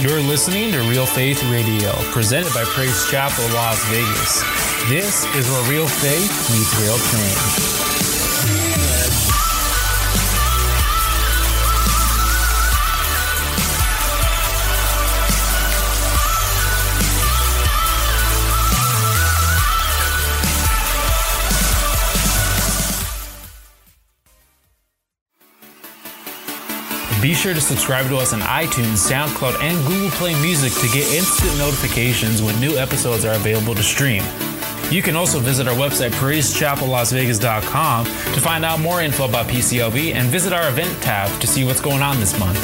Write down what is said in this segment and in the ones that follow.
You're listening to Real Faith Radio, presented by Praise Chapel Las Vegas. This is where real faith meets real change. Be sure to subscribe to us on iTunes, SoundCloud, and Google Play Music to get instant notifications when new episodes are available to stream. You can also visit our website, praisechapellasvegas.com, to find out more info about PCLV and visit our event tab to see what's going on this month.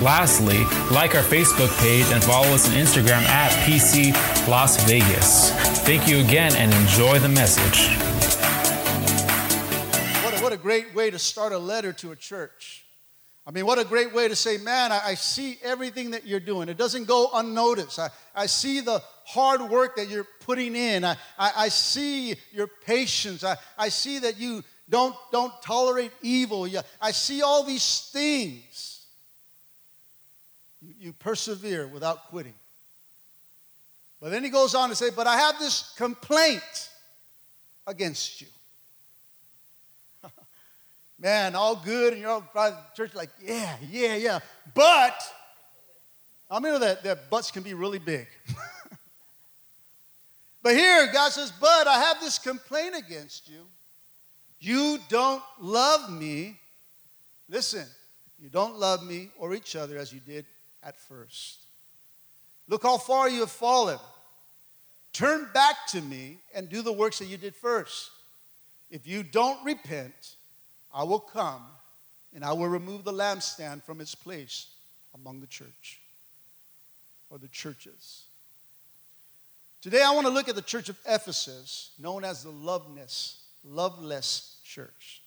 Lastly, like our Facebook page and follow us on Instagram at PC Las Vegas. Thank you again and enjoy the message. What a, what a great way to start a letter to a church. I mean, what a great way to say, man, I, I, see everything that you're doing. It doesn't go unnoticed. I, I see the hard work that you're putting in. I, I, I see your patience. I, I see that you don't, don't tolerate evil. You, I see all these things. You, you persevere without quitting. But then he goes on to say, But I have this complaint against you man, all good, and you're all the church like, yeah, yeah, yeah. But I mean that, that butts can be really big. but here, God says, but I have this complaint against you. You don't love me. Listen, you don't love me or each other as you did at first. Look how far you have fallen. Turn back to me and do the works that you did first. If you don't repent, I will come and I will remove the lampstand from its place among the church or the churches. Today I want to look at the church of Ephesus, known as the loveless, loveless church.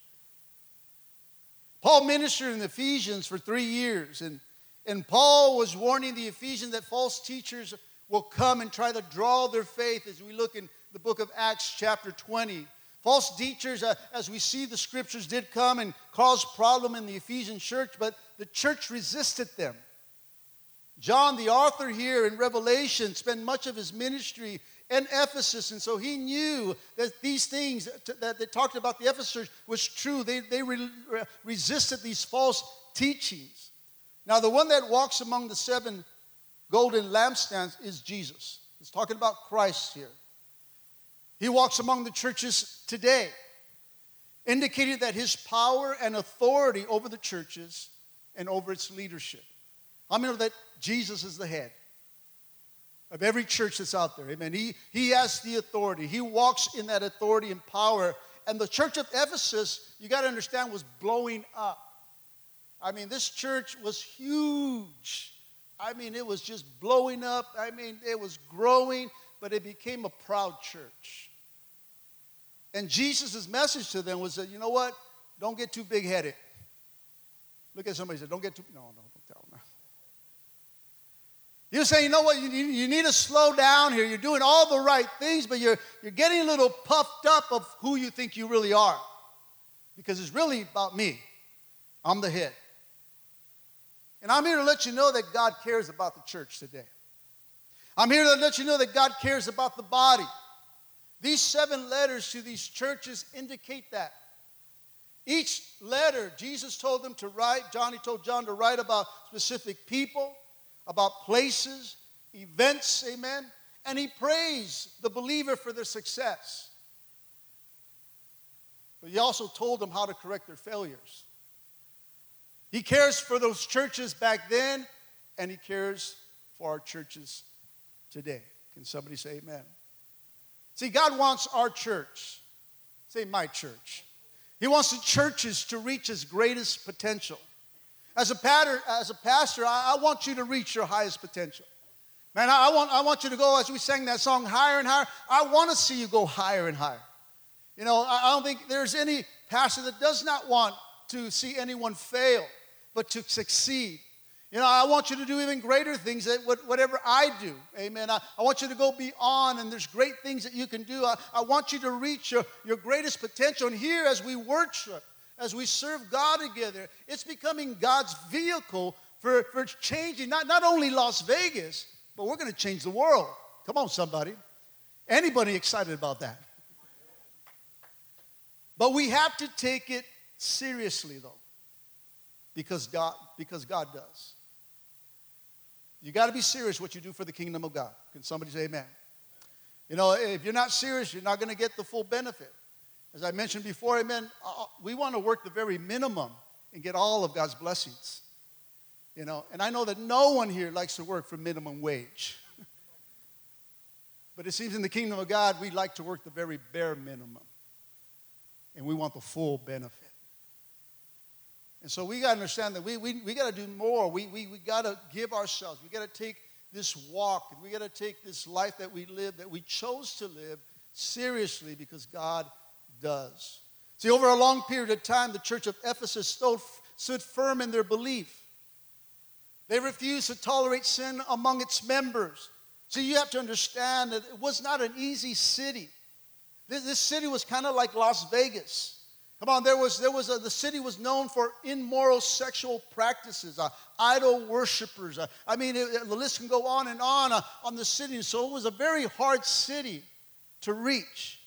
Paul ministered in Ephesians for three years, and, and Paul was warning the Ephesians that false teachers will come and try to draw their faith as we look in the book of Acts, chapter 20. False teachers, uh, as we see the scriptures, did come and cause problem in the Ephesian church, but the church resisted them. John, the author here in Revelation, spent much of his ministry in Ephesus, and so he knew that these things that they talked about the Ephesus was true. They, they re- resisted these false teachings. Now, the one that walks among the seven golden lampstands is Jesus. It's talking about Christ here. He walks among the churches today, indicating that his power and authority over the churches and over its leadership. I mean that Jesus is the head of every church that's out there. Amen. He, he has the authority, he walks in that authority and power. And the church of Ephesus, you got to understand, was blowing up. I mean, this church was huge. I mean, it was just blowing up. I mean, it was growing, but it became a proud church. And Jesus' message to them was that, you know what? Don't get too big headed. Look at somebody and say, don't get too, no, no, don't tell them. You're saying, you know what? You, you need to slow down here. You're doing all the right things, but you're, you're getting a little puffed up of who you think you really are. Because it's really about me. I'm the head. And I'm here to let you know that God cares about the church today. I'm here to let you know that God cares about the body. These seven letters to these churches indicate that. Each letter, Jesus told them to write, Johnny told John to write about specific people, about places, events, amen. And he praised the believer for their success. But he also told them how to correct their failures. He cares for those churches back then, and he cares for our churches today. Can somebody say amen? See, God wants our church, say my church. He wants the churches to reach its greatest potential. As a, patter, as a pastor, I, I want you to reach your highest potential. Man, I, I, want, I want you to go, as we sang that song, higher and higher. I want to see you go higher and higher. You know, I, I don't think there's any pastor that does not want to see anyone fail, but to succeed. You know, I want you to do even greater things than whatever I do. Amen. I, I want you to go beyond, and there's great things that you can do. I, I want you to reach your, your greatest potential. And here, as we worship, as we serve God together, it's becoming God's vehicle for, for changing not, not only Las Vegas, but we're going to change the world. Come on, somebody. Anybody excited about that? But we have to take it seriously, though, because God, because God does. You got to be serious what you do for the kingdom of God. Can somebody say amen? You know, if you're not serious, you're not going to get the full benefit. As I mentioned before, amen, uh, uh, we want to work the very minimum and get all of God's blessings. You know, and I know that no one here likes to work for minimum wage. but it seems in the kingdom of God, we like to work the very bare minimum. And we want the full benefit. And so we got to understand that we, we, we got to do more. We, we, we got to give ourselves. We got to take this walk we got to take this life that we live, that we chose to live, seriously because God does. See, over a long period of time, the church of Ephesus stood, stood firm in their belief. They refused to tolerate sin among its members. So you have to understand that it was not an easy city. This, this city was kind of like Las Vegas. Come on, there was, there was a, the city was known for immoral sexual practices, uh, idol worshippers. Uh, I mean, it, it, the list can go on and on uh, on the city. So it was a very hard city to reach.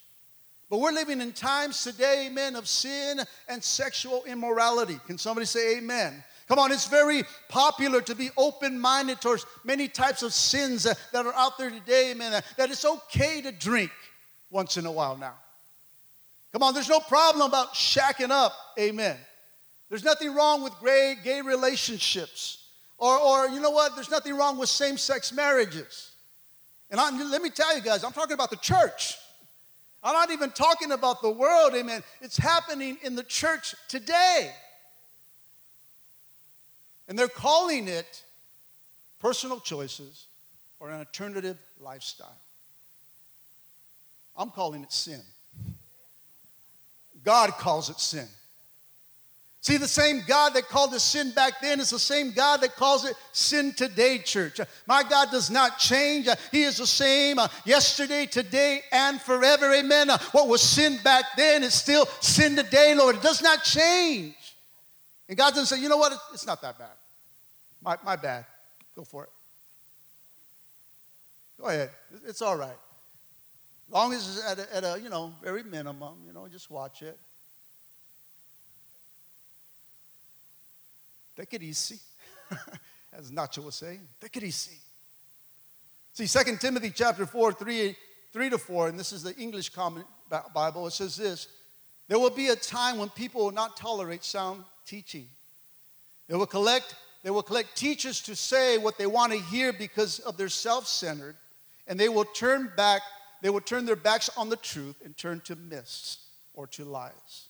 But we're living in times today, amen, of sin and sexual immorality. Can somebody say amen? Come on, it's very popular to be open minded towards many types of sins that are out there today, amen, that it's okay to drink once in a while now. Come on, there's no problem about shacking up. Amen. There's nothing wrong with gay, gay relationships. Or, or, you know what? There's nothing wrong with same sex marriages. And I, let me tell you guys, I'm talking about the church. I'm not even talking about the world, amen. It's happening in the church today. And they're calling it personal choices or an alternative lifestyle. I'm calling it sin. God calls it sin. See, the same God that called it sin back then is the same God that calls it sin today, church. My God does not change. He is the same uh, yesterday, today, and forever. Amen. Uh, what was sin back then is still sin today, Lord. It does not change. And God doesn't say, you know what? It's not that bad. My, my bad. Go for it. Go ahead. It's all right long as it's at a, at a, you know, very minimum, you know, just watch it. Take it easy. As Nacho was saying, take it easy. See, 2 Timothy chapter 4, 3, 3 to 4, and this is the English Common Bible, it says this There will be a time when people will not tolerate sound teaching. They will collect, they will collect teachers to say what they want to hear because of their self-centered, and they will turn back they would turn their backs on the truth and turn to myths or to lies.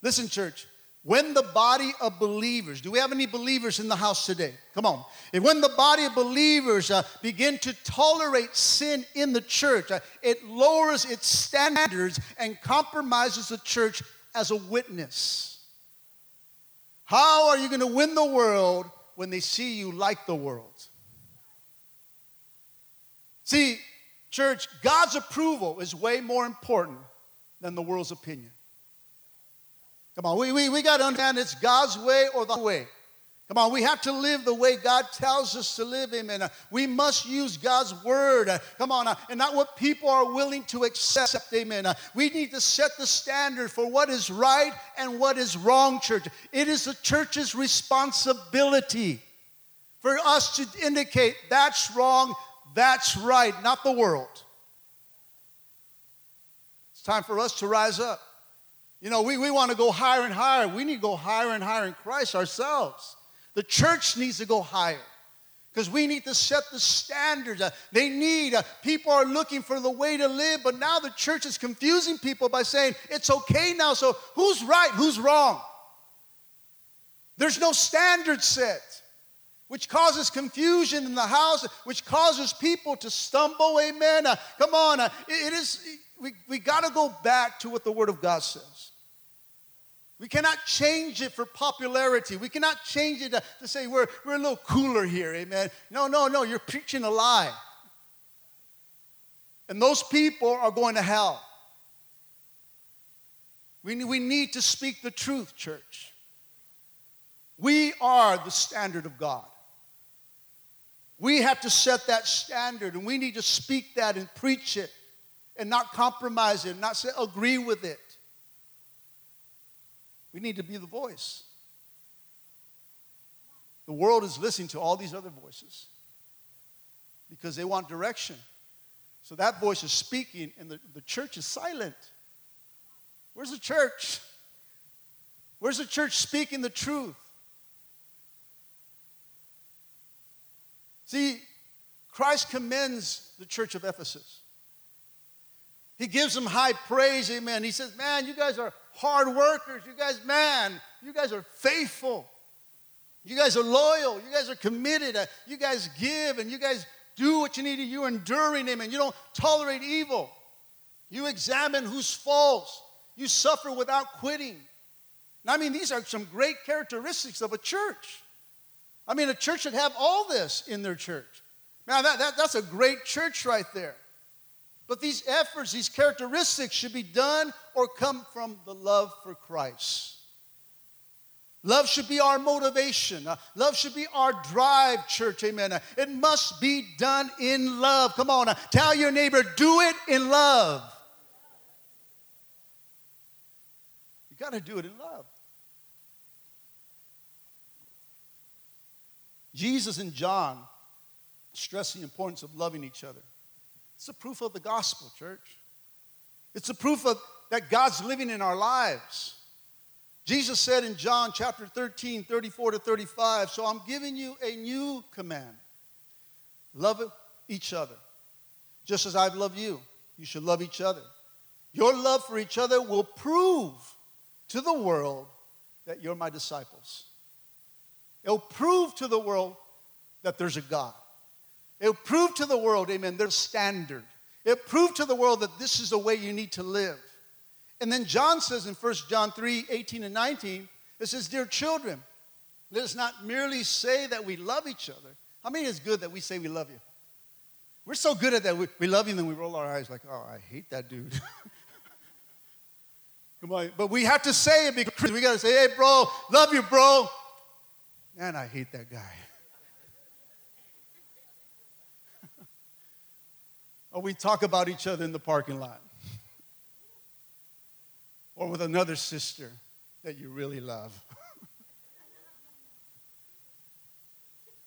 Listen, church, when the body of believers, do we have any believers in the house today? Come on. If when the body of believers uh, begin to tolerate sin in the church, uh, it lowers its standards and compromises the church as a witness. How are you going to win the world when they see you like the world? See, Church, God's approval is way more important than the world's opinion. Come on, we, we, we got to understand it's God's way or the way. Come on, we have to live the way God tells us to live, amen. Uh, we must use God's word, uh, come on, uh, and not what people are willing to accept, amen. we need to set the standard for what is right and what is wrong, church. It is the church's responsibility for us to indicate that's wrong, that's right, not the world. It's time for us to rise up. You know, we, we want to go higher and higher. We need to go higher and higher in Christ ourselves. The church needs to go higher because we need to set the standards. Uh, they need, uh, people are looking for the way to live, but now the church is confusing people by saying it's okay now. So who's right? Who's wrong? There's no standard set which causes confusion in the house, which causes people to stumble. Amen. Uh, come on. Uh, it, it is, we, we got to go back to what the Word of God says. We cannot change it for popularity. We cannot change it to, to say we're, we're a little cooler here. Amen. No, no, no. You're preaching a lie. And those people are going to hell. We, we need to speak the truth, church. We are the standard of God. We have to set that standard and we need to speak that and preach it and not compromise it, not say, agree with it. We need to be the voice. The world is listening to all these other voices because they want direction. So that voice is speaking and the, the church is silent. Where's the church? Where's the church speaking the truth? See, Christ commends the church of Ephesus. He gives them high praise, amen. He says, Man, you guys are hard workers. You guys, man, you guys are faithful. You guys are loyal. You guys are committed. Uh, you guys give and you guys do what you need to. You're enduring, amen. You don't tolerate evil. You examine who's false. You suffer without quitting. I mean, these are some great characteristics of a church. I mean, a church should have all this in their church. Now, that, that, that's a great church right there. But these efforts, these characteristics should be done or come from the love for Christ. Love should be our motivation. Uh, love should be our drive, church. Amen. Uh, it must be done in love. Come on, uh, tell your neighbor, do it in love. You got to do it in love. Jesus and John stress the importance of loving each other. It's a proof of the gospel, church. It's a proof of that God's living in our lives. Jesus said in John chapter 13, 34 to 35, So I'm giving you a new command love each other. Just as I've loved you, you should love each other. Your love for each other will prove to the world that you're my disciples. It'll prove to the world that there's a God. It'll prove to the world, amen, there's standard. It'll prove to the world that this is the way you need to live. And then John says in 1 John 3 18 and 19, it says, Dear children, let us not merely say that we love each other. How many is good that we say we love you? We're so good at that. We, we love you, and then we roll our eyes like, oh, I hate that dude. Come on. But we have to say it because we got to say, hey, bro, love you, bro. Man, I hate that guy. or we talk about each other in the parking lot. or with another sister that you really love.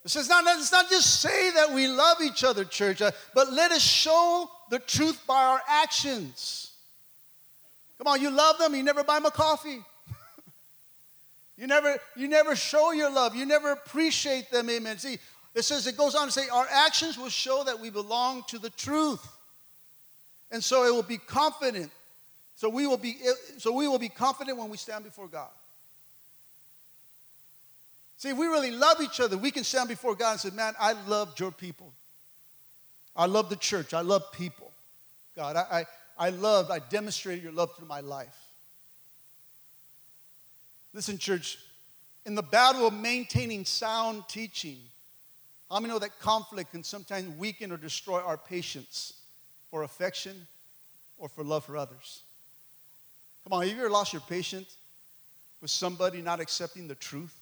It says, not, let's not just say that we love each other, church, uh, but let us show the truth by our actions. Come on, you love them, you never buy them a coffee. You never, you never show your love. You never appreciate them. Amen. See, it says, it goes on to say, our actions will show that we belong to the truth. And so it will be confident. So we will be, so we will be confident when we stand before God. See, if we really love each other, we can stand before God and say, Man, I loved your people. I love the church. I love people. God, I, I, I loved, I demonstrated your love through my life. Listen, church, in the battle of maintaining sound teaching, how many know that conflict can sometimes weaken or destroy our patience for affection or for love for others? Come on, have you ever lost your patience with somebody not accepting the truth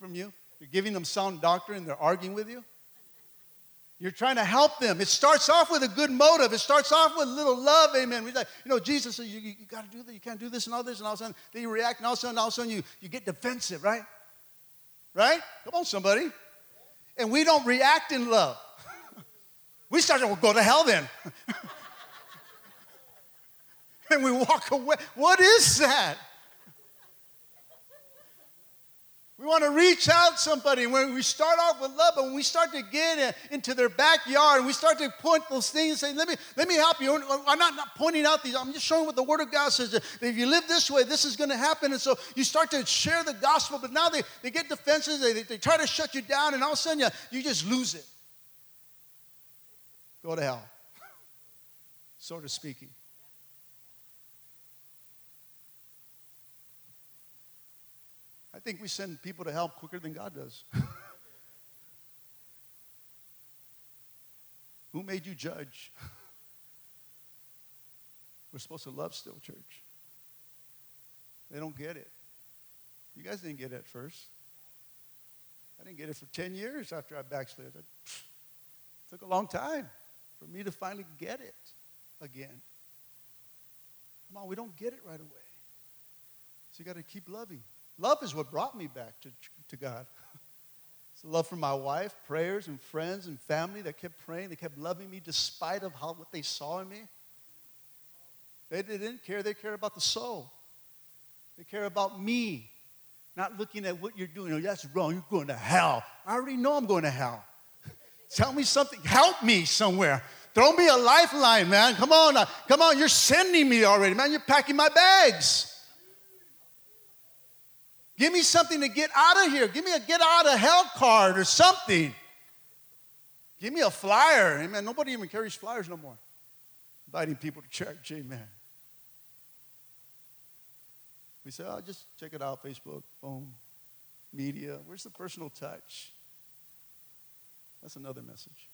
from you? You're giving them sound doctrine they're arguing with you? You're trying to help them. It starts off with a good motive. It starts off with a little love, amen. We Like, you know, Jesus said, you, you, you got to do that. You can't do this and all this. And all of a sudden, then you react, and all of a sudden, all of a sudden you, you get defensive, right? Right? Come on, somebody. And we don't react in love. we start to well, go to hell then. and we walk away. What is that? We want to reach out somebody. When we start off with love, but when we start to get into their backyard and we start to point those things and say, let me, let me help you. I'm not, not pointing out these, I'm just showing what the Word of God says. That if you live this way, this is going to happen. And so you start to share the gospel, but now they, they get defenses, they, they try to shut you down, and all of a sudden you, you just lose it. Go to hell, sort of speaking. Think we send people to hell quicker than God does. Who made you judge? We're supposed to love still, church. They don't get it. You guys didn't get it at first. I didn't get it for 10 years after I backslid. It took a long time for me to finally get it again. Come on, we don't get it right away. So you got to keep loving. Love is what brought me back to, to God. it's the love for my wife, prayers and friends and family that kept praying. They kept loving me despite of how what they saw in me. They, didn't care. They cared about the soul. They care about me, not looking at what you're doing. Oh, that's wrong. You're going to hell. I already know I'm going to hell. Tell me something. Help me somewhere. Throw me a lifeline, man. Come on. Uh, come on. You're sending me already, man. You're packing my bags. Give me something to get out of here. Give me a get out of hell card or something. Give me a flyer. Amen. Nobody even carries flyers no more. Inviting people to church. Amen. We say, oh, just check it out Facebook, phone, media. Where's the personal touch? That's another message.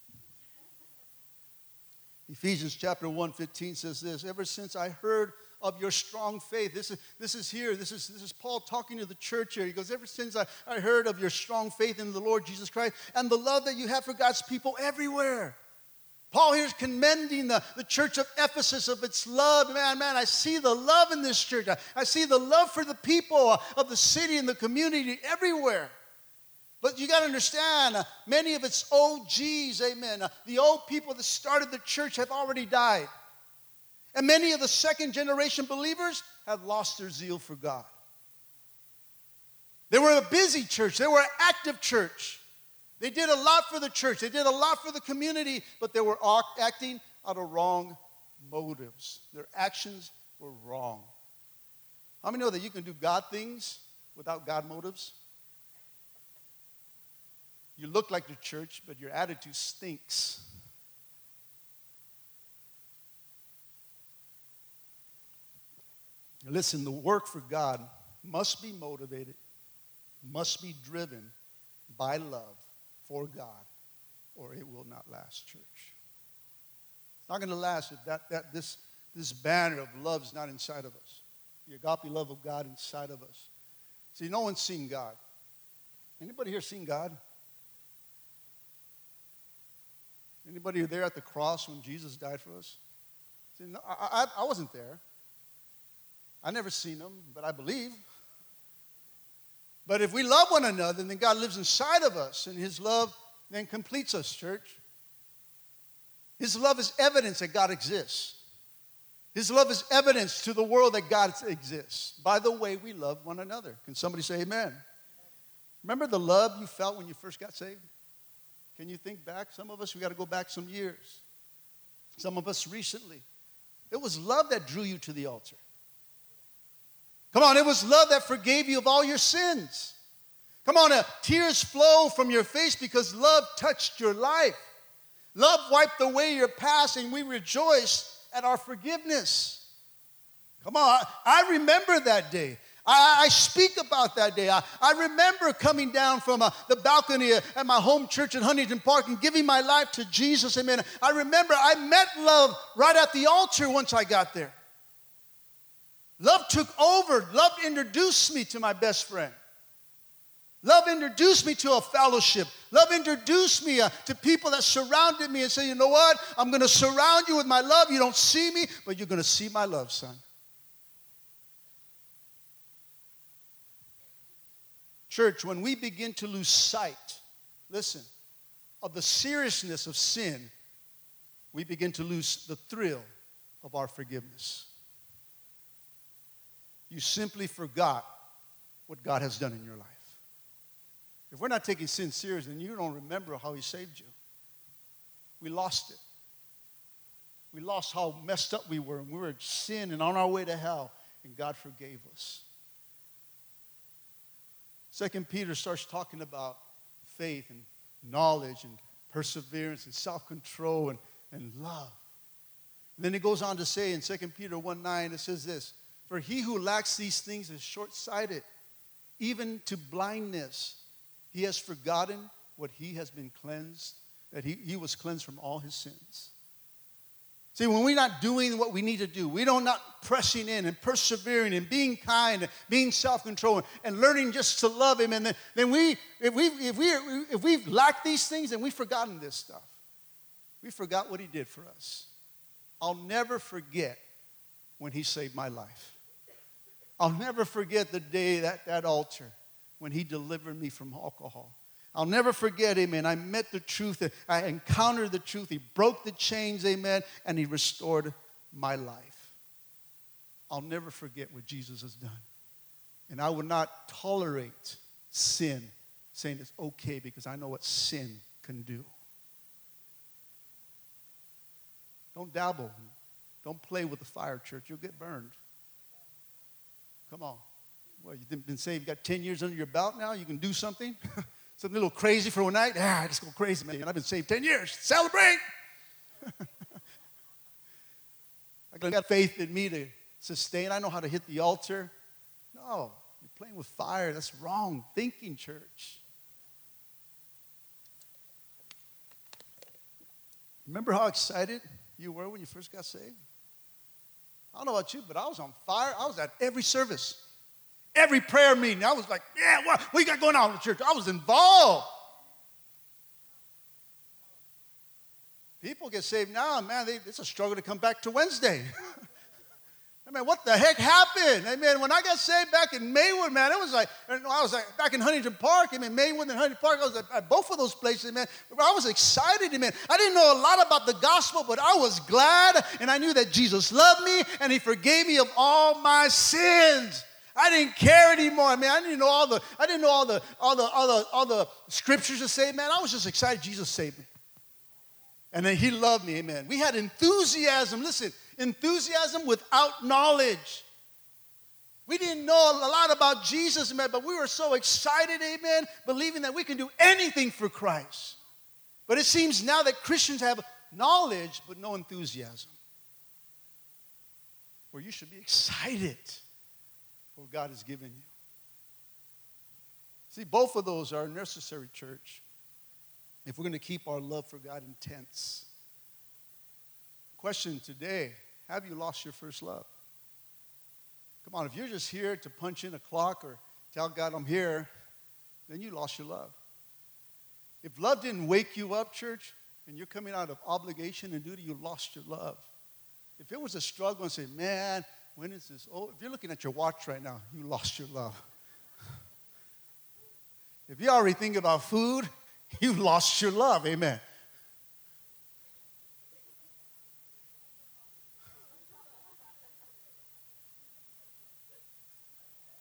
Ephesians chapter 1 15 says this Ever since I heard of your strong faith, this is, this is here, this is, this is Paul talking to the church here. He goes, Ever since I, I heard of your strong faith in the Lord Jesus Christ and the love that you have for God's people everywhere. Paul here is commending the, the church of Ephesus of its love. Man, man, I see the love in this church. I, I see the love for the people of the city and the community everywhere. But you got to understand, many of its OGs, amen, the old people that started the church have already died. And many of the second generation believers have lost their zeal for God. They were a busy church, they were an active church. They did a lot for the church, they did a lot for the community, but they were acting out of wrong motives. Their actions were wrong. How many know that you can do God things without God motives? You look like the church, but your attitude stinks. Listen, the work for God must be motivated, must be driven by love for God, or it will not last, church. It's not going to last if that, that, this, this banner of love is not inside of us. The agape love of God inside of us. See, no one's seen God. Anybody here seen God? Anybody there at the cross when Jesus died for us? See, no, I, I, I wasn't there. I never seen them, but I believe. But if we love one another, then God lives inside of us, and His love then completes us, church. His love is evidence that God exists. His love is evidence to the world that God exists by the way we love one another. Can somebody say amen? Remember the love you felt when you first got saved? Can you think back? Some of us, we got to go back some years. Some of us recently. It was love that drew you to the altar. Come on, it was love that forgave you of all your sins. Come on, uh, tears flow from your face because love touched your life. Love wiped away your past, and we rejoice at our forgiveness. Come on, I remember that day. I, I speak about that day. I, I remember coming down from uh, the balcony at my home church in Huntington Park and giving my life to Jesus. Amen. I remember I met love right at the altar once I got there. Love took over. Love introduced me to my best friend. Love introduced me to a fellowship. Love introduced me uh, to people that surrounded me and said, you know what? I'm going to surround you with my love. You don't see me, but you're going to see my love, son. Church, when we begin to lose sight, listen, of the seriousness of sin, we begin to lose the thrill of our forgiveness. You simply forgot what God has done in your life. If we're not taking sin serious, then you don't remember how He saved you. We lost it. We lost how messed up we were, and we were in sin and on our way to hell, and God forgave us. Second Peter starts talking about faith and knowledge and perseverance and self-control and, and love. And then it goes on to say in 2 Peter 1 9, it says this For he who lacks these things is short sighted, even to blindness. He has forgotten what he has been cleansed, that he, he was cleansed from all his sins. See, when we're not doing what we need to do, we don't not pressing in and persevering and being kind and being self-controlled and learning just to love him, and then, then we, if we if we if we've lacked these things, then we've forgotten this stuff. We forgot what he did for us. I'll never forget when he saved my life. I'll never forget the day at that altar when he delivered me from alcohol. I'll never forget, amen. I met the truth. I encountered the truth. He broke the chains, amen, and he restored my life. I'll never forget what Jesus has done. And I will not tolerate sin, saying it's okay because I know what sin can do. Don't dabble. Don't play with the fire, church. You'll get burned. Come on. Well, you've been saved, you got 10 years under your belt now, you can do something. something a little crazy for one night. Yeah, I just go crazy, man. I've been saved 10 years. Celebrate. I got faith in me to sustain. I know how to hit the altar. No, you're playing with fire. That's wrong thinking, church. Remember how excited you were when you first got saved? I don't know about you, but I was on fire. I was at every service, every prayer meeting. I was like, yeah, what, what you got going on in the church? I was involved. People get saved now, man, they, it's a struggle to come back to Wednesday. I mean, what the heck happened? I mean, when I got saved back in Maywood, man, it was like, I was like back in Huntington Park. I mean, Maywood and Huntington Park, I was at both of those places, man. I was excited, man. I didn't know a lot about the gospel, but I was glad, and I knew that Jesus loved me, and He forgave me of all my sins. I didn't care anymore. I mean, I didn't know all the, I didn't know all the, all the, all the, all the scriptures to say, man. I was just excited Jesus saved me. And then he loved me, amen. We had enthusiasm. Listen, enthusiasm without knowledge. We didn't know a lot about Jesus, man, but we were so excited, amen, believing that we can do anything for Christ. But it seems now that Christians have knowledge but no enthusiasm. Where you should be excited for what God has given you. See, both of those are necessary, church, if we're going to keep our love for God intense. Question today have you lost your first love? Come on, if you're just here to punch in a clock or tell God I'm here, then you lost your love. If love didn't wake you up, church, and you're coming out of obligation and duty, you lost your love. If it was a struggle and say, man, when is this? Oh, if you're looking at your watch right now, you lost your love. if you already think about food, you lost your love. Amen.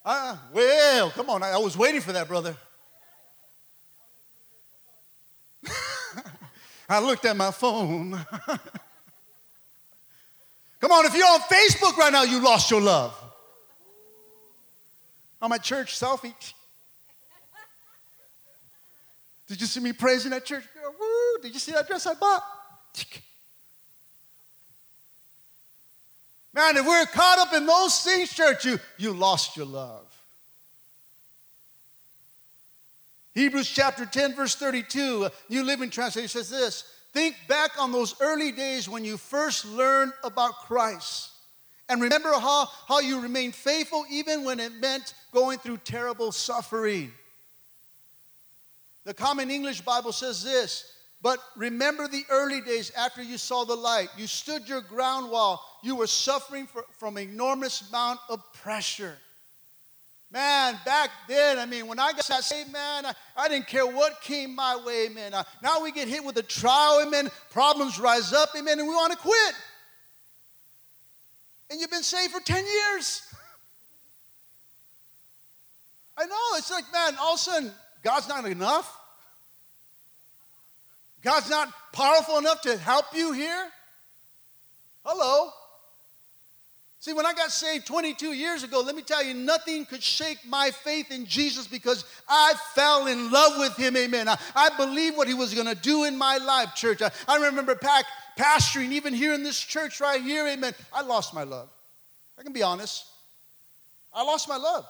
Uh, well, come on. I, I was waiting for that, brother. I looked at my phone. come on, if you're on Facebook right now, you lost your love. I'm at church selfie. Did you see me praising at church girl? Woo! Did you see that dress I bought? Man, if we're caught up in those things, church, you, you lost your love. Hebrews chapter 10, verse 32, uh, New Living Translation says this Think back on those early days when you first learned about Christ. And remember how, how you remained faithful even when it meant going through terrible suffering. The Common English Bible says this but remember the early days after you saw the light. You stood your ground while you were suffering for, from enormous amount of pressure. Man, back then, I mean, when I got saved, man, I, I didn't care what came my way, man. Uh, now we get hit with a trial, amen. Problems rise up, amen, and we want to quit. And you've been saved for 10 years. I know, it's like, man, all of a sudden, God's not enough. God's not powerful enough to help you here? Hello? See, when I got saved 22 years ago, let me tell you, nothing could shake my faith in Jesus because I fell in love with Him. Amen. I, I believe what He was going to do in my life, church. I, I remember back pastoring, even here in this church right here. Amen. I lost my love. I can be honest. I lost my love.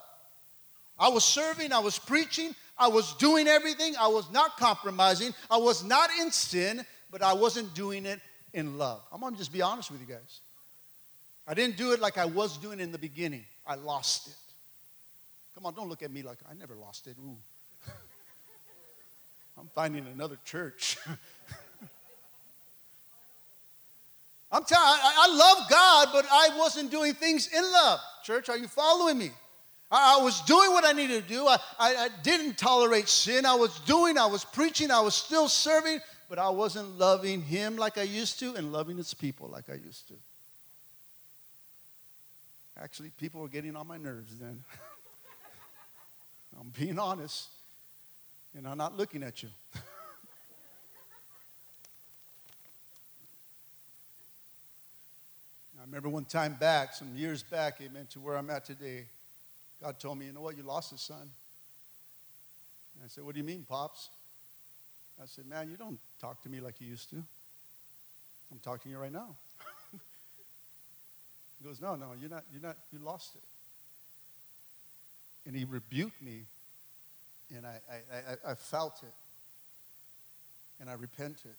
I was serving, I was preaching, I was doing everything. I was not compromising. I was not in sin, but I wasn't doing it in love. I'm gonna just be honest with you guys. I didn't do it like I was doing in the beginning. I lost it. Come on, don't look at me like I never lost it. Ooh. I'm finding another church. I'm telling I, I love God, but I wasn't doing things in love. Church, are you following me? I, was doing what I needed to do. I, I, I didn't tolerate sin. I was doing, I was preaching, I was still serving, but I wasn't loving Him like I used to and loving His people like I used to. Actually, people were getting on my nerves then. I'm being honest, and I'm not looking at you. I remember one time back, some years back, amen, to where I'm at today. God told me, you know what, you lost a son. And I said, what do you mean, Pops? I said, man, you don't talk to me like you used to. I'm talking to you right now. He goes, no, no, you're not, you're not, you lost it. And he rebuked me, and I, I, I, I felt it, and I repented.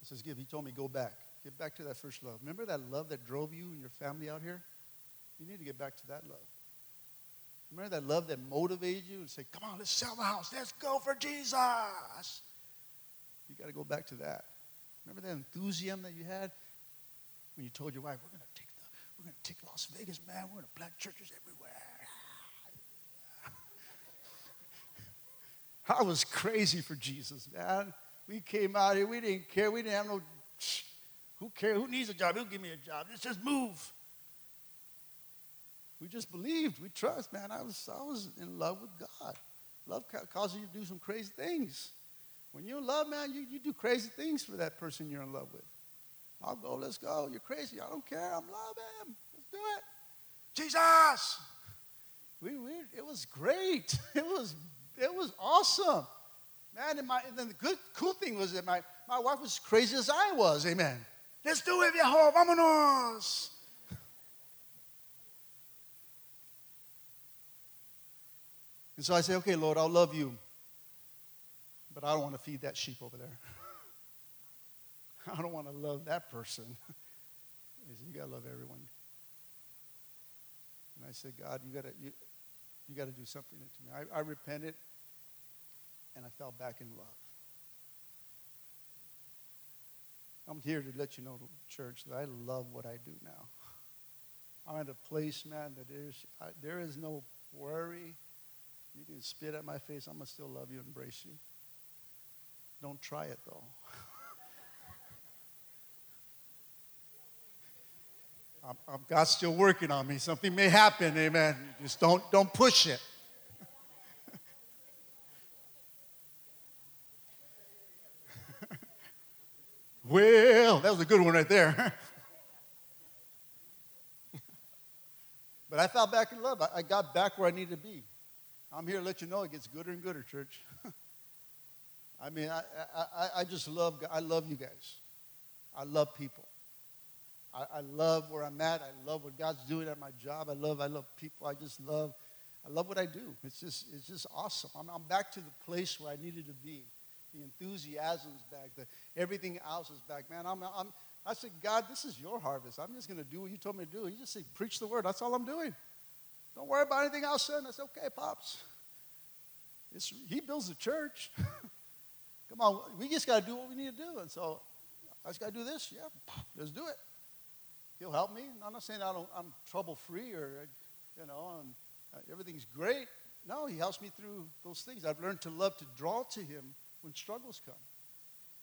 He says, give, he told me, go back. Get back to that first love. Remember that love that drove you and your family out here? You need to get back to that love. Remember that love that motivated you and say, come on, let's sell the house. Let's go for Jesus. You got to go back to that. Remember that enthusiasm that you had when you told your wife, we're going to take the, we're going to take Las Vegas, man. We're going to plant churches everywhere. I was crazy for Jesus, man. We came out here, we didn't care. We didn't have no who cares? Who needs a job? He'll give me a job. Let's just move. We just believed. We trust, man. I was, I was in love with God. Love causes you to do some crazy things. When you're in love, man, you, you do crazy things for that person you're in love with. I'll go, let's go. You're crazy. I don't care. I'm loving. Let's do it. Jesus. We, we, it was great. It was, it was awesome. Man, and, my, and then the good, cool thing was that my, my wife was crazy as I was. Amen. Let's do it, viejo. Vámonos. And so I say, okay, Lord, I'll love you. But I don't want to feed that sheep over there. I don't want to love that person. you got to love everyone. And I said, God, you got to you, you got to do something to me. I, I repented, and I fell back in love. I'm here to let you know, church, that I love what I do now. I'm at a place, man, that there's, I, there is no worry. You can spit at my face. I'm going to still love you and embrace you. Don't try it, though. I'm, I'm, God's still working on me. Something may happen, amen. Just don't, don't push it. Well, that was a good one right there. but I fell back in love. I, I got back where I needed to be. I'm here to let you know it gets gooder and gooder, church. I mean, I, I, I just love, I love you guys. I love people. I, I love where I'm at. I love what God's doing at my job. I love, I love people. I just love, I love what I do. It's just, it's just awesome. I'm, I'm back to the place where I needed to be the enthusiasm's back, the everything else is back. Man, I'm, I'm, I said, God, this is your harvest. I'm just going to do what you told me to do. You just say, preach the word. That's all I'm doing. Don't worry about anything else, son. I said, okay, pops. It's, he builds the church. Come on, we just got to do what we need to do. And so I just got to do this. Yeah, let's do it. He'll help me. I'm not saying I don't, I'm trouble free or, you know, and uh, everything's great. No, he helps me through those things. I've learned to love to draw to him when struggles come.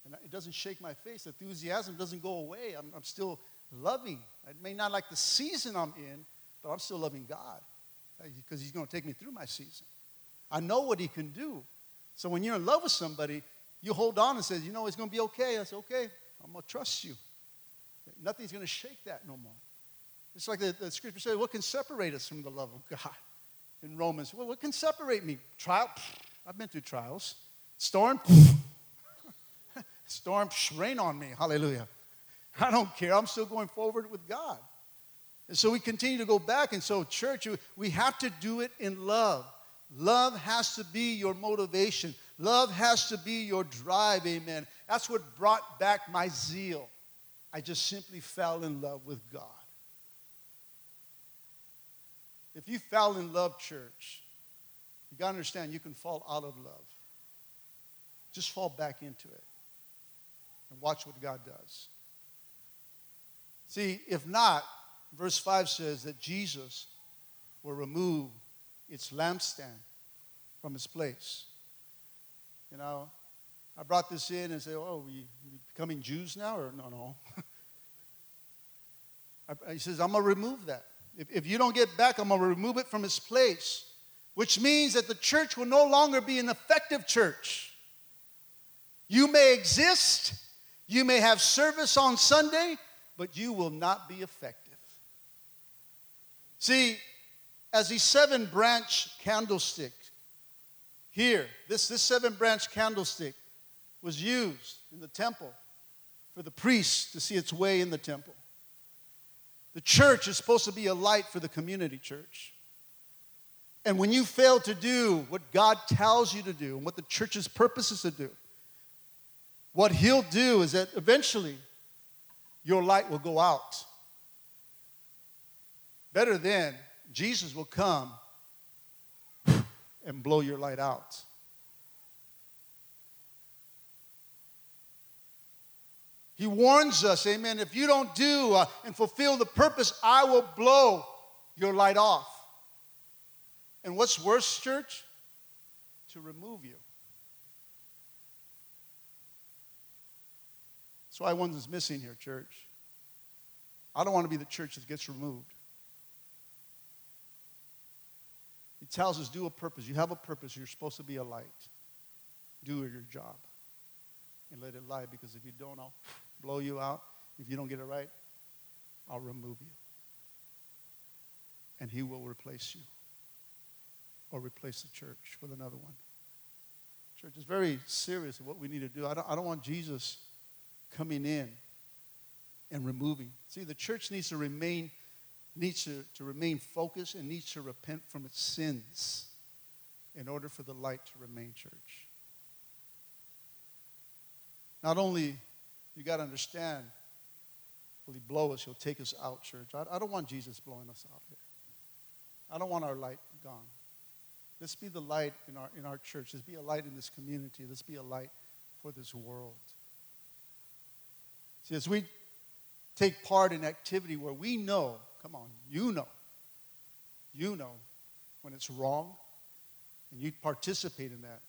And it doesn't shake my face. Enthusiasm doesn't go away. I'm, I'm still loving. I may not like the season I'm in, but I'm still loving God because He's going to take me through my season. I know what He can do. So when you're in love with somebody, you hold on and say, you know, it's going to be okay. I say, okay, I'm going to trust you. Nothing's going to shake that no more. It's like the, the scripture says, what can separate us from the love of God? In Romans, well, what can separate me? Trial? I've been through trials. Storm, storm, rain on me. Hallelujah. I don't care. I'm still going forward with God. And so we continue to go back. And so, church, we have to do it in love. Love has to be your motivation. Love has to be your drive, amen. That's what brought back my zeal. I just simply fell in love with God. If you fell in love, church, you got to understand you can fall out of love. Just fall back into it and watch what God does. See, if not, verse 5 says that Jesus will remove its lampstand from its place. You know, I brought this in and say, oh, we, we becoming Jews now? Or no, no. he says, I'm going to remove that. If, if you don't get back, I'm going to remove it from its place, which means that the church will no longer be an effective church. You may exist, you may have service on Sunday, but you will not be effective. See, as these seven branch candlestick here, this, this seven branch candlestick was used in the temple for the priests to see its way in the temple. The church is supposed to be a light for the community church. And when you fail to do what God tells you to do and what the church's purpose is to do, what He'll do is that eventually your light will go out. Better then, Jesus will come and blow your light out. He warns us, amen, if you don't do uh, and fulfill the purpose, I will blow your light off. And what's worse, church? To remove you. That's why one is missing here, church. I don't want to be the church that gets removed. He tells us, do a purpose. You have a purpose. You're supposed to be a light. Do your job and let it lie because if you don't, I'll blow you out. If you don't get it right, I'll remove you. And he will replace you or replace the church with another one. Church is very serious of what we need to do. I don't, I don't want Jesus coming in and removing. See, the church needs to remain needs to, to remain focused and needs to repent from its sins in order for the light to remain church. Not only you got to understand, will he blow us? He'll take us out, church. I, I don't want Jesus blowing us out here. I don't want our light gone. Let's be the light in our, in our church. Let's be a light in this community. Let's be a light for this world. See, as we take part in activity where we know, come on, you know, you know when it's wrong, and you participate in that,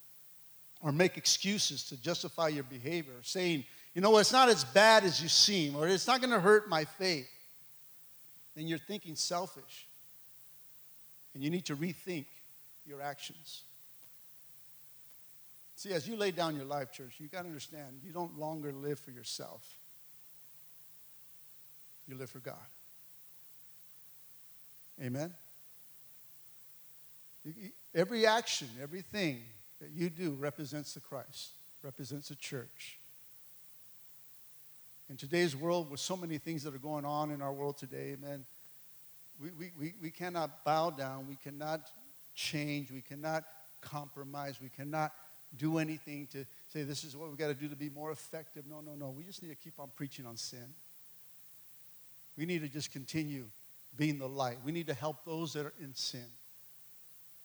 or make excuses to justify your behavior, saying, you know, it's not as bad as you seem, or it's not going to hurt my faith, then you're thinking selfish. And you need to rethink your actions. See, as you lay down your life, church, you got to understand you don't longer live for yourself, you live for God. Amen? Every action, everything that you do represents the Christ, represents the church. In today's world, with so many things that are going on in our world today, man, we, we, we, we cannot bow down. We cannot change. We cannot compromise. We cannot do anything to say this is what we've got to do to be more effective. No, no, no. We just need to keep on preaching on sin. We need to just continue being the light. We need to help those that are in sin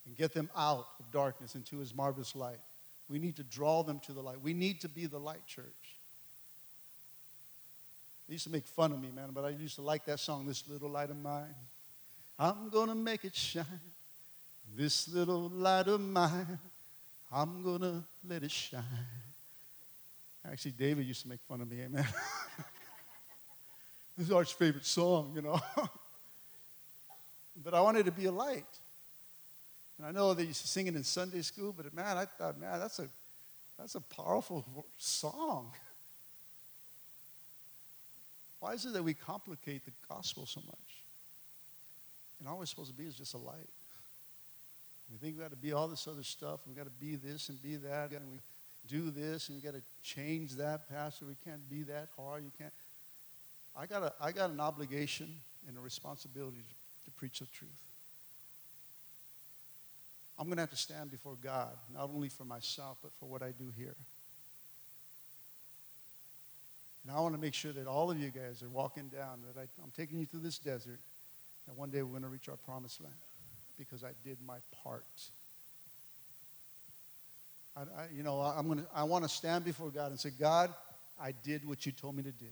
and get them out of darkness into his marvelous light. We need to draw them to the light. We need to be the light church. They used to make fun of me, man, but I used to like that song, This Little Light of Mine. I'm going to make it shine. This little light of mine, I'm going to let it shine. Actually, David used to make fun of me, amen. this is our favorite song, you know. but I wanted to be a light. And I know they used to sing it in Sunday school, but man, I thought, man, that's a, that's a powerful song. Why is it that we complicate the gospel so much? And all we're supposed to be is just a light. We think we got to be all this other stuff. We got to be this and be that. And we do this and we got to change that, Pastor. We can't be that hard. You can't. I got, a, I got an obligation and a responsibility to, to preach the truth. I'm going to have to stand before God, not only for myself, but for what I do here. And I want to make sure that all of you guys are walking down, that I, I'm taking you through this desert, and one day we're going to reach our promised land because I did my part. I, I, you know, I'm gonna, I want to stand before God and say, God, I did what you told me to do.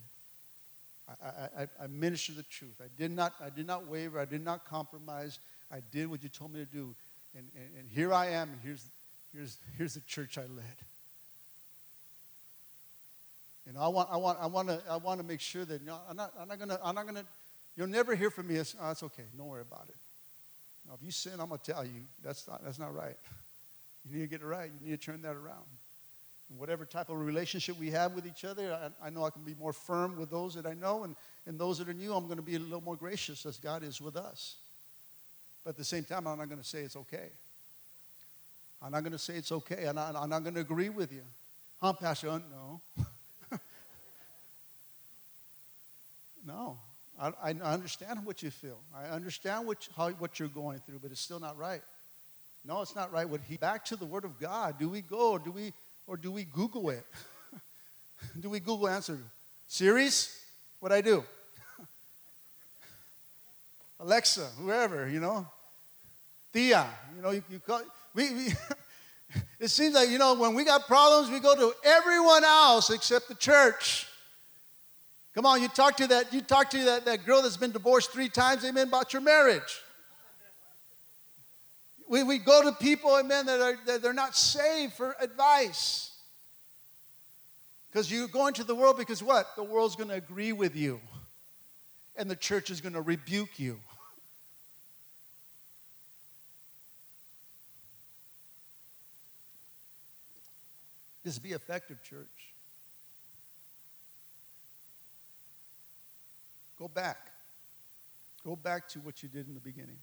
I, I, I ministered the truth. I did, not, I did not waver. I did not compromise. I did what you told me to do. And, and, and here I am, and here's, here's, here's the church I led. You know, I want, I want, I want to, I want to make sure that you know, I'm not, I'm not gonna, I'm not gonna. You'll never hear from me. As, oh, it's okay. Don't worry about it. Now, if you sin, I'm gonna tell you that's not, that's not right. You need to get it right. You need to turn that around. And whatever type of relationship we have with each other, I, I know I can be more firm with those that I know, and, and those that are new, I'm going to be a little more gracious as God is with us. But at the same time, I'm not going to say it's okay. I'm not going to say it's okay. I'm not, I'm not going to agree with you. Huh, Pastor? No. no. I, I understand what you feel. I understand what, how, what you're going through, but it's still not right. No, it's not right. What he back to the Word of God. Do we go or do we or do we Google it? do we Google answer? Series? What I do? Alexa, whoever, you know. Thea, you know, you, you call we, we it seems like, you know, when we got problems, we go to everyone else except the church. Come on, you talk to that, you talk to that, that girl that's been divorced three times, amen, about your marriage. We, we go to people, amen, that, are, that they're not saved for advice. Because you go into the world because what? The world's going to agree with you, and the church is going to rebuke you. Just be effective, church. Go back. Go back to what you did in the beginning.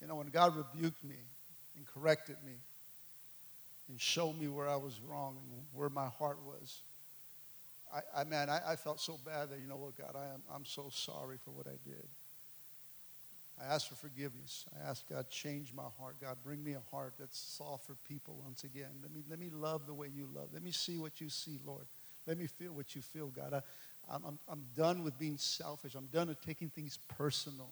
You know, when God rebuked me and corrected me and showed me where I was wrong and where my heart was, I, I man, I, I felt so bad that, you know what, God, I am, I'm so sorry for what I did. I asked for forgiveness. I asked God, change my heart. God, bring me a heart that's soft for people once again. Let me, let me love the way you love. Let me see what you see, Lord. Let me feel what you feel, God. I, I'm, I'm I'm done with being selfish. I'm done with taking things personal.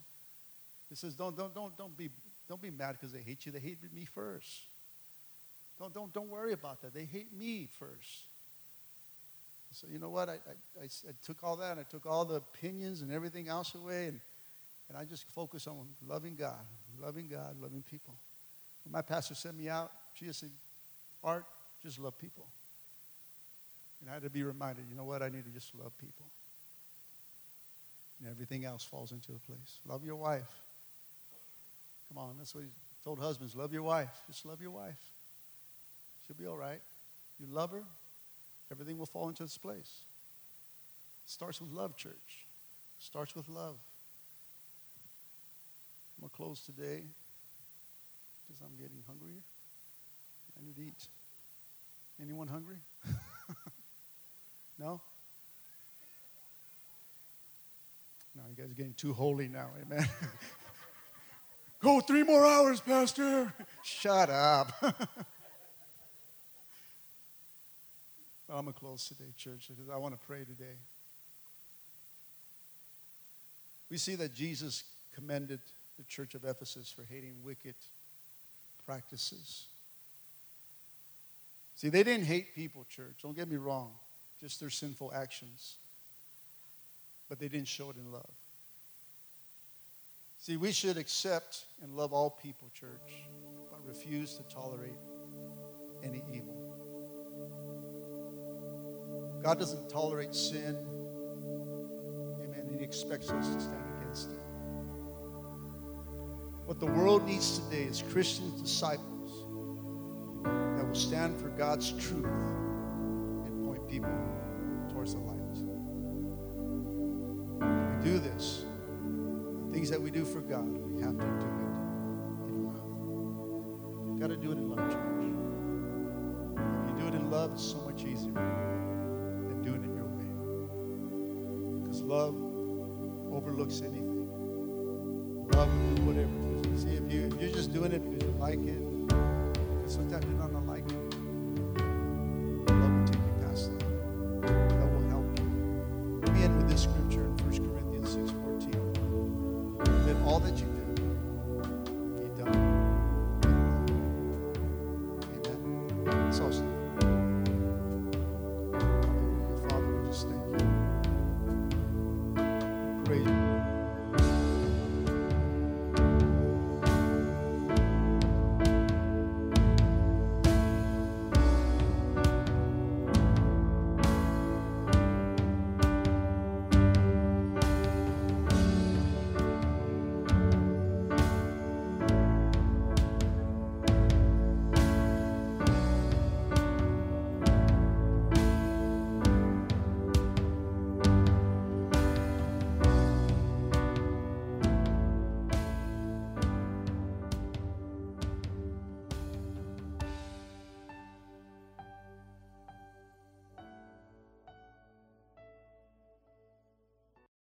He says, don't, don't, don't, don't, be, don't be mad because they hate you. They hate me first. Don't, don't, don't worry about that. They hate me first. So you know what? I, I, I, took all that and I took all the opinions and everything else away and, and I just focused on loving God, loving God, loving people. When my pastor sent me out, she just said, Art, just love people. And I had to be reminded, you know what? I need to just love people. And everything else falls into a place. Love your wife. Come on, that's what he told husbands love your wife. Just love your wife. She'll be all right. You love her, everything will fall into its place. Starts with love, church. Starts with love. I'm going to close today because I'm getting hungrier. I need to eat. Anyone hungry? No? No, you guys are getting too holy now, amen. Go three more hours, Pastor. Shut up. I'm going to close today, church, because I want to pray today. We see that Jesus commended the church of Ephesus for hating wicked practices. See, they didn't hate people, church. Don't get me wrong, just their sinful actions. But they didn't show it in love. See, we should accept and love all people, church, but refuse to tolerate any evil. God doesn't tolerate sin. Amen. And He expects us to stand against it. What the world needs today is Christian disciples that will stand for God's truth people towards the light. We do this, things that we do for God, we have to do it in love. Got to do it in love, church. If you do it in love, it's so much easier than doing it your way. Because love overlooks anything. Love will do whatever See, if, you, if you're just doing it because you like it, sometimes you're not gonna like it.